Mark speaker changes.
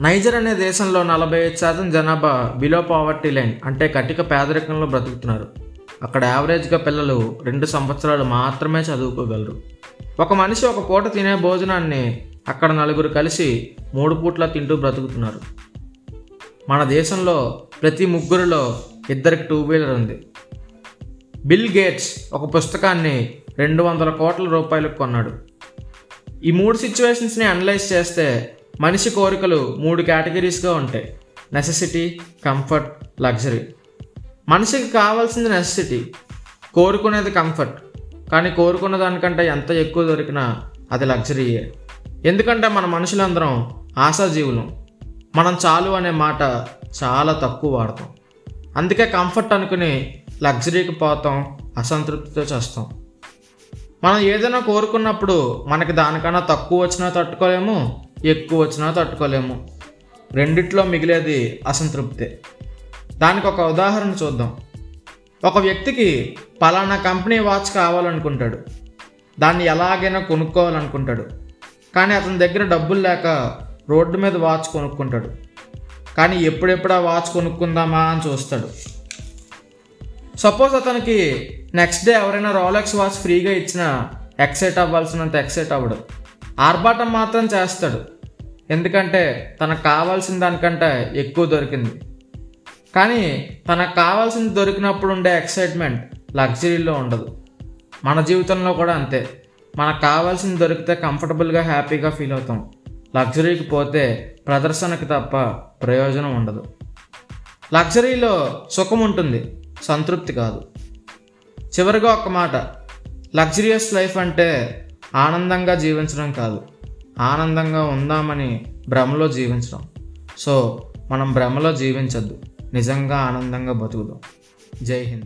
Speaker 1: Niger అనే దేశంలో నలభై ఐదు శాతం జనాభా బిలో పావర్టీ లైన్ అంటే కటిక పేదరికంలో బ్రతుకుతున్నారు. అక్కడ యావరేజ్గా పిల్లలు రెండు సంవత్సరాలు మాత్రమే చదువుకోగలరు. ఒక మనిషి ఒక పూట తినే భోజనాన్ని అక్కడ నలుగురు కలిసి మూడు పూట్ల తింటూ బ్రతుకుతున్నారు. మన దేశంలో ప్రతి ముగ్గురిలో ఇద్దరికి టూ వీలర్ ఉంది. బిల్ గేట్స్ ఒక పుస్తకాన్ని రెండు వందల కోట్ల రూపాయలకు కొన్నాడు. ఈ మూడు సిచ్యువేషన్స్ని అనలైజ్ చేస్తే మనిషి కోరికలు మూడు కేటగిరీస్గా ఉంటాయి. నెసెసిటీ కంఫర్ట్ లగ్జరీ మనిషికి కావాల్సింది నెసెసిటీ కోరుకునేది కంఫర్ట్ కానీ కోరుకున్న దానికంటే ఎంత ఎక్కువ దొరికినా అది లగ్జరీయే ఎందుకంటే మన మనుషులందరం ఆశాజీవులం. మనం చాలు అనే మాట చాలా తక్కువ వాడతాం. అందుకే కంఫర్ట్ అనుకుని లగ్జరీకి పోతాం అసంతృప్తితో చేస్తాం. మనం ఏదైనా కోరుకున్నప్పుడు మనకి దానికన్నా తక్కువ వచ్చినా తట్టుకోలేము ఎక్కువ వచ్చినా తట్టుకోలేము. రెండిట్లో మిగిలేది అసంతృప్తే. దానికి ఒక ఉదాహరణ చూద్దాం. ఒక వ్యక్తికి పలానా కంపెనీ వాచ్ కావాలనుకుంటాడు. దాన్ని ఎలాగైనా కొనుక్కోవాలనుకుంటాడు. కానీ అతని దగ్గర డబ్బులు లేక రోడ్డు మీద వాచ్ కొనుక్కుంటాడు. కానీ ఎప్పుడెప్పుడు ఆ వాచ్ కొనుక్కుందామా అని చూస్తాడు. సపోజ్ అతనికి నెక్స్ట్ డే ఎవరైనా రోలెక్స్ వాచ్ ఫ్రీగా ఇచ్చినా ఎక్సైట్ అవ్వాల్సినంత ఎక్సైట్ అవ్వడు. ఆర్భాటం మాత్రం చేస్తాడు. ఎందుకంటే తనకు కావాల్సిన దానికంటే ఎక్కువ దొరికింది. కానీ తనకు కావాల్సింది దొరికినప్పుడు ఉండే ఎక్సైట్మెంట్ లగ్జరీలో ఉండదు. మన జీవితంలో కూడా అంతే. మనకు కావాల్సింది దొరికితే కంఫర్టబుల్గా హ్యాపీగా ఫీల్ అవుతాం. లగ్జరీకి పోతే ప్రదర్శనకు తప్ప ప్రయోజనం ఉండదు. లగ్జరీలో సుఖం ఉంటుంది సంతృప్తి కాదు. చివరిగా ఒక మాట లగ్జరియస్ లైఫ్ అంటే ఆనందంగా జీవించడం కాదు. ఆనందంగా ఉందామని భ్రమలో జీవించడం. సో మనం భ్రమలో జీవించద్దు. నిజంగా ఆనందంగా బతుకుదాం. జై హింద్.